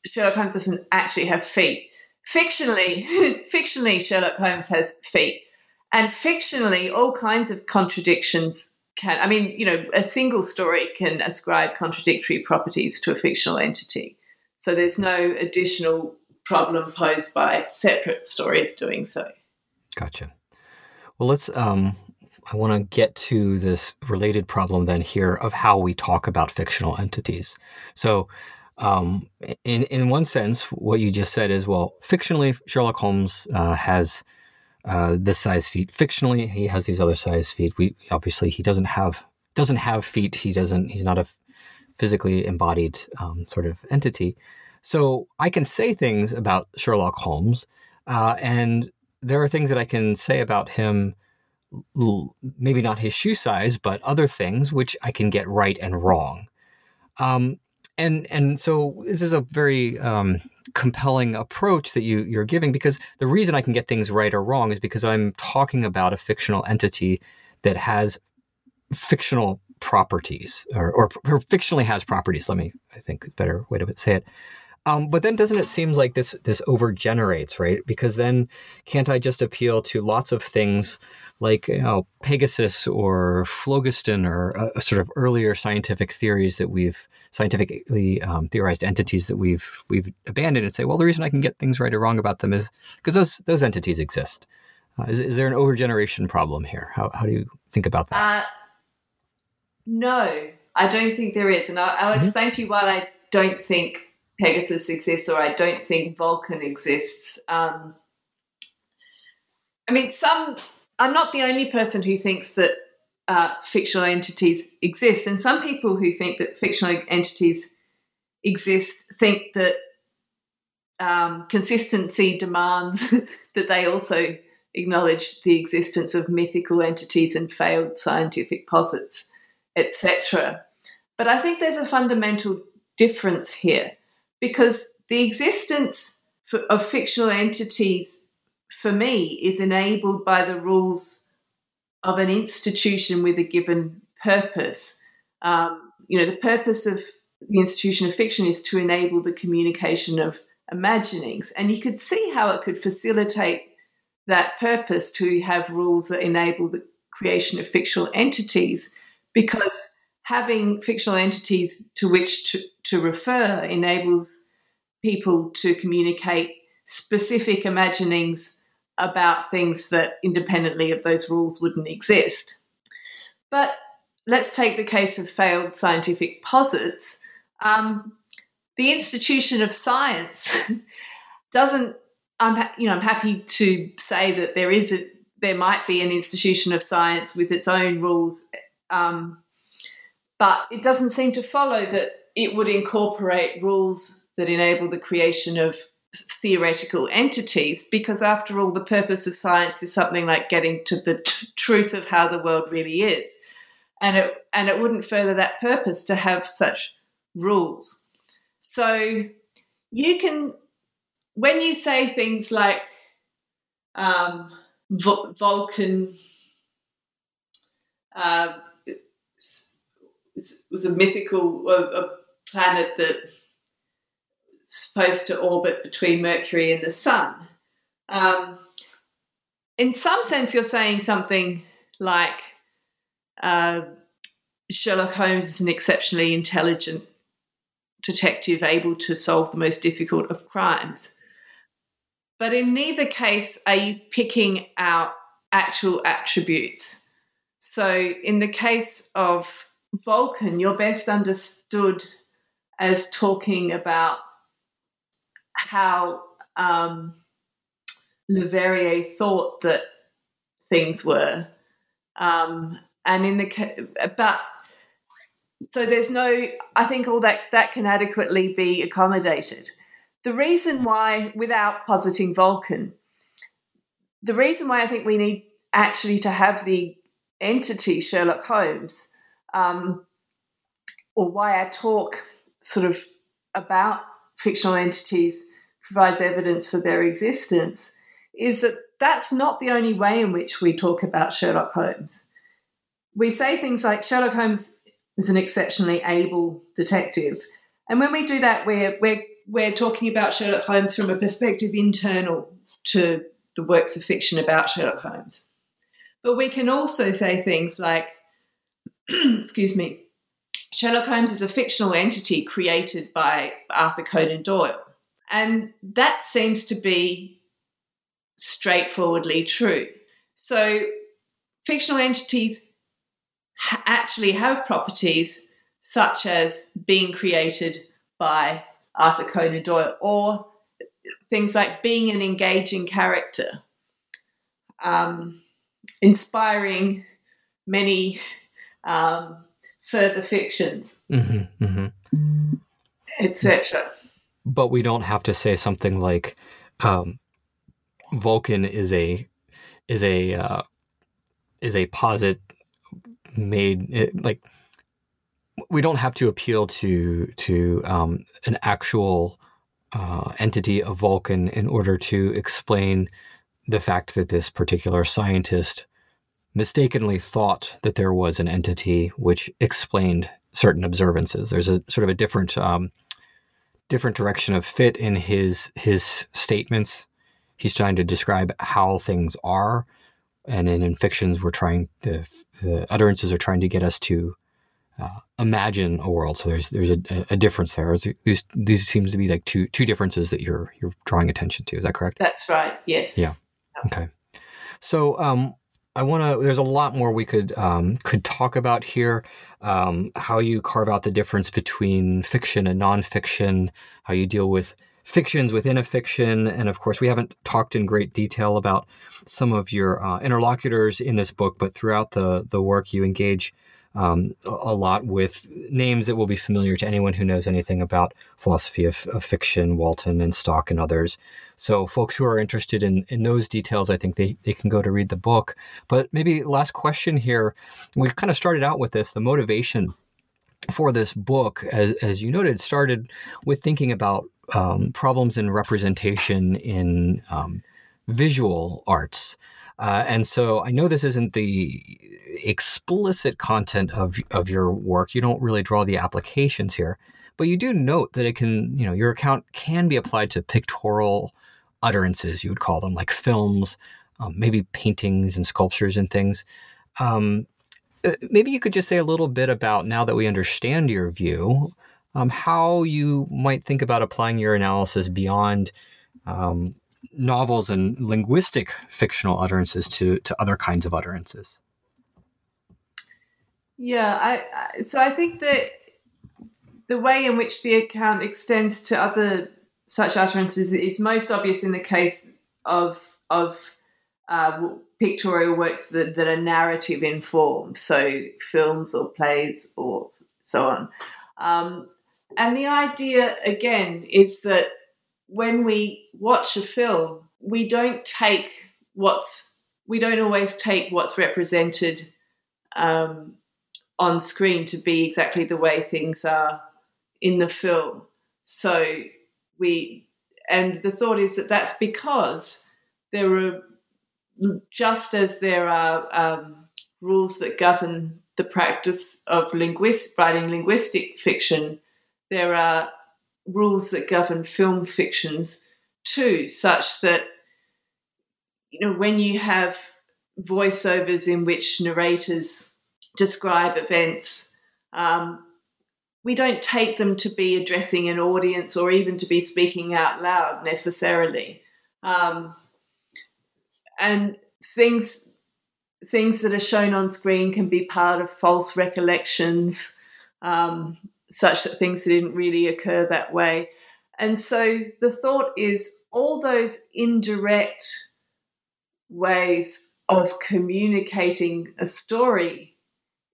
Sherlock Holmes doesn't actually have feet. Fictionally, fictionally, Sherlock Holmes has feet, and fictionally, all kinds of contradictions can. I mean, you know, a single story can ascribe contradictory properties to a fictional entity. So there's no additional problem posed by separate stories doing so. Gotcha. Well, let's. Um, I want to get to this related problem then here of how we talk about fictional entities. So, um, in in one sense, what you just said is well, fictionally, Sherlock Holmes uh, has uh, this size feet. Fictionally, he has these other size feet. We obviously he doesn't have doesn't have feet. He doesn't. He's not a physically embodied um, sort of entity. So I can say things about Sherlock Holmes, uh, and there are things that I can say about him. Maybe not his shoe size, but other things which I can get right and wrong. Um, and and so this is a very um, compelling approach that you you're giving because the reason I can get things right or wrong is because I'm talking about a fictional entity that has fictional properties or, or, or fictionally has properties. Let me I think better way to say it. Um, but then doesn't it seem like this this overgenerates, right? Because then can't I just appeal to lots of things like you know, Pegasus or phlogiston or uh, sort of earlier scientific theories that we've scientifically um, theorized entities that we've we've abandoned and say, well, the reason I can get things right or wrong about them is because those those entities exist. Uh, is, is there an overgeneration problem here? How, how do you think about that? Uh, no, I don't think there is. And I'll, I'll mm-hmm. explain to you why I don't think Pegasus exists or I don't think Vulcan exists. Um, I mean, some, I'm not the only person who thinks that uh, fictional entities exist. And some people who think that fictional entities exist think that um, consistency demands that they also acknowledge the existence of mythical entities and failed scientific posits, etc. But I think there's a fundamental difference here because the existence of fictional entities for me is enabled by the rules of an institution with a given purpose. Um, you know, the purpose of the institution of fiction is to enable the communication of imaginings. And you could see how it could facilitate that purpose to have rules that enable the creation of fictional entities because having fictional entities to which to, to refer enables people to communicate specific imaginings about things that independently of those rules wouldn't exist. But let's take the case of failed scientific posits. Um, the institution of science doesn't. I'm you know I'm happy to say that there is a there might be an institution of science with its own rules, um, but it doesn't seem to follow that it would incorporate rules that enable the creation of theoretical entities because after all the purpose of science is something like getting to the t- truth of how the world really is. And it and it wouldn't further that purpose to have such rules. So you can when you say things like um, vulcan uh, was a mythical a, planet that supposed to orbit between Mercury and the Sun. Um, in some sense, you're saying something like uh, Sherlock Holmes is an exceptionally intelligent detective able to solve the most difficult of crimes. But in neither case are you picking out actual attributes. So, in the case of Vulcan, you're best understood as talking about how um, Leverrier thought that things were. Um, and in the but so there's no i think all that that can adequately be accommodated the reason why without positing vulcan the reason why i think we need actually to have the entity sherlock holmes um, or why i talk sort of about fictional entities provides evidence for their existence is that that's not the only way in which we talk about Sherlock Holmes. We say things like Sherlock Holmes is an exceptionally able detective. And when we do that, we're, we're, we're talking about Sherlock Holmes from a perspective internal to the works of fiction about Sherlock Holmes. But we can also say things like, excuse me, Sherlock Holmes is a fictional entity created by Arthur Conan Doyle. And that seems to be straightforwardly true. So, fictional entities ha- actually have properties such as being created by Arthur Conan Doyle or things like being an engaging character, um, inspiring many um, further fictions, mm-hmm, mm-hmm. etc but we don't have to say something like um, Vulcan is a is a uh, is a posit made like we don't have to appeal to to um, an actual uh, entity of Vulcan in order to explain the fact that this particular scientist mistakenly thought that there was an entity which explained certain observances. There's a sort of a different um, different direction of fit in his his statements. He's trying to describe how things are, and in, in fictions, we're trying the the utterances are trying to get us to uh, imagine a world. So there's there's a, a difference there. These these seems to be like two two differences that you're you're drawing attention to. Is that correct? That's right. Yes. Yeah. Okay. So um, I want to. There's a lot more we could um, could talk about here. Um, how you carve out the difference between fiction and nonfiction. How you deal with fictions within a fiction, and of course, we haven't talked in great detail about some of your uh, interlocutors in this book, but throughout the the work, you engage um, a lot with names that will be familiar to anyone who knows anything about philosophy of, of, fiction, Walton and Stock and others. So, folks who are interested in, in those details, I think they, they can go to read the book. But maybe last question here. We kind of started out with this the motivation for this book, as, as you noted, started with thinking about um, problems in representation in um, visual arts. Uh, and so I know this isn't the explicit content of of your work. You don't really draw the applications here, but you do note that it can, you know, your account can be applied to pictorial utterances, you would call them, like films, um, maybe paintings and sculptures and things. Um, uh, maybe you could just say a little bit about now that we understand your view, um, how you might think about applying your analysis beyond um, novels and linguistic fictional utterances to, to other kinds of utterances. Yeah, I, I so I think that the way in which the account extends to other such utterances is most obvious in the case of of uh, pictorial works that, that are narrative in form, so films or plays or so on. Um, and the idea, again, is that when we watch a film, we don't take what's we don't always take what's represented um, on screen to be exactly the way things are in the film. So we and the thought is that that's because there are just as there are um, rules that govern the practice of linguist, writing linguistic fiction, there are rules that govern film fictions too, such that you know when you have voiceovers in which narrators describe events, um, we don't take them to be addressing an audience or even to be speaking out loud necessarily. Um, and things things that are shown on screen can be part of false recollections, um, such that things didn't really occur that way. And so the thought is all those indirect ways of communicating a story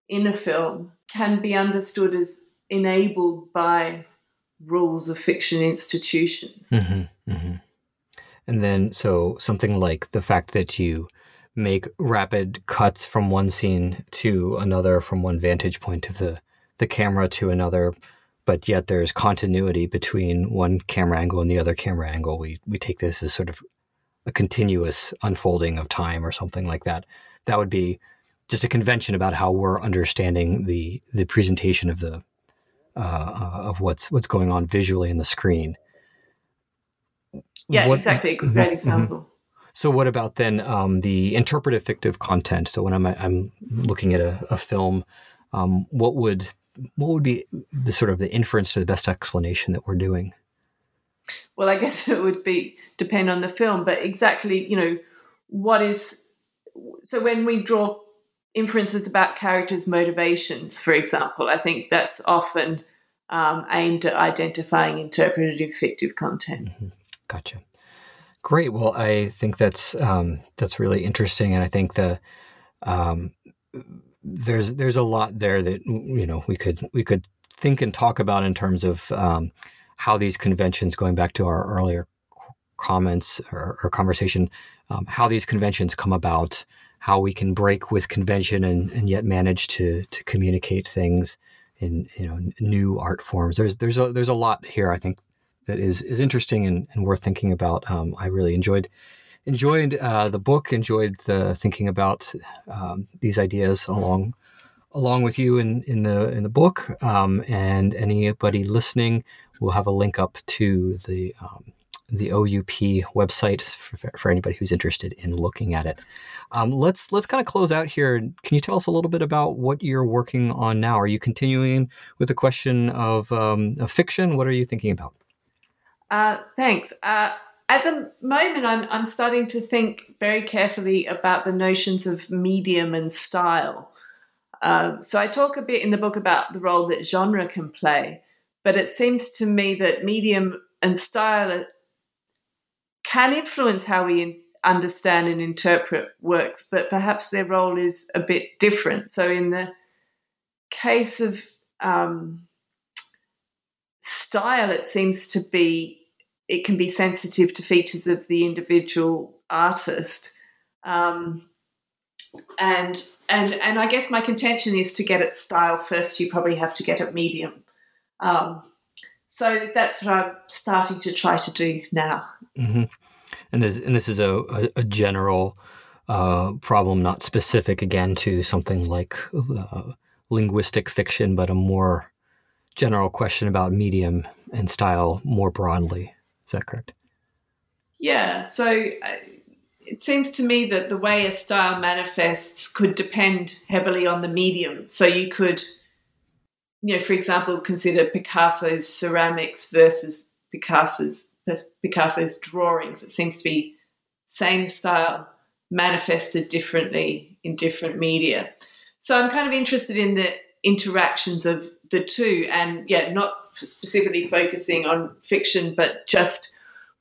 in a film can be understood as enabled by rules of fiction institutions. Mm-hmm, mm-hmm. And then, so something like the fact that you make rapid cuts from one scene to another, from one vantage point of the, the camera to another, but yet there's continuity between one camera angle and the other camera angle. We, we take this as sort of a continuous unfolding of time or something like that. That would be just a convention about how we're understanding the the presentation of the uh, uh of what's what's going on visually in the screen. Yeah, what, exactly. Great mm-hmm, example. Mm-hmm. So, what about then um, the interpretive fictive content? So, when I'm I'm looking at a, a film, um, what would what would be the sort of the inference to the best explanation that we're doing? Well, I guess it would be depend on the film, but exactly, you know, what is so when we draw inferences about characters' motivations, for example, I think that's often um, aimed at identifying interpretative fictive content. Mm-hmm. Gotcha. Great. Well, I think that's um, that's really interesting, and I think the um, there's there's a lot there that you know we could we could think and talk about in terms of um, how these conventions, going back to our earlier comments or, or conversation, um, how these conventions come about, how we can break with convention and, and yet manage to to communicate things in you know new art forms. There's there's a there's a lot here. I think that is is interesting and, and worth thinking about. Um, I really enjoyed enjoyed uh, the book, enjoyed the thinking about um, these ideas along along with you in, in the in the book. Um, and anybody listening will have a link up to the um, the OUP website for, for, anybody who's interested in looking at it. Um, let's let's kind of close out here. Can you tell us a little bit about what you're working on now? Are you continuing with the question of, um, of fiction? What are you thinking about? Uh, thanks. Uh, at the moment, I'm, I'm starting to think very carefully about the notions of medium and style. Uh, so I talk a bit in the book about the role that genre can play, but it seems to me that medium and style can influence how we understand and interpret works, but perhaps their role is a bit different. So in the case of um, style, it seems to be it can be sensitive to features of the individual artist. Um, and and and I guess my contention is to get it style first. You probably have to get it medium. Um, so that's what I'm starting to try to do now. Mm-hmm. And this and this is a, a, a general uh, problem, not specific again to something like uh, linguistic fiction, but a more general question about medium and style more broadly. Is that correct? Yeah. So uh, it seems to me that the way a style manifests could depend heavily on the medium. So you could, you know, for example, consider Picasso's ceramics versus Picasso's Picasso's drawings. It seems to be same style manifested differently in different media. So I'm kind of interested in the interactions of the two, and yeah, not specifically focusing on fiction, but just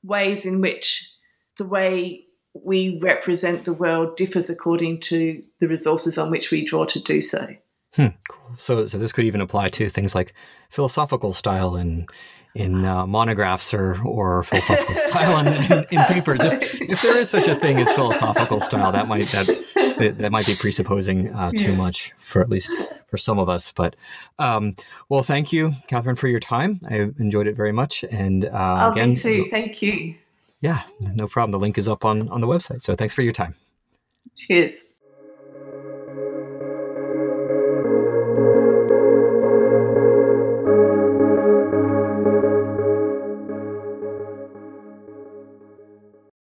ways in which the way we represent the world differs according to the resources on which we draw to do so. Hmm, cool. So, so this could even apply to things like philosophical style and in uh, monographs or, or philosophical style in, in, in papers. If, if, there is such a thing as philosophical style, that might that that, might be presupposing uh, too yeah. much for at least for some of us. But um, well, thank you, Catharine, for your time. I enjoyed it very much. And uh, oh, again, me too. Thank you. Yeah, no problem. The link is up on on the website. So thanks for your time. Cheers.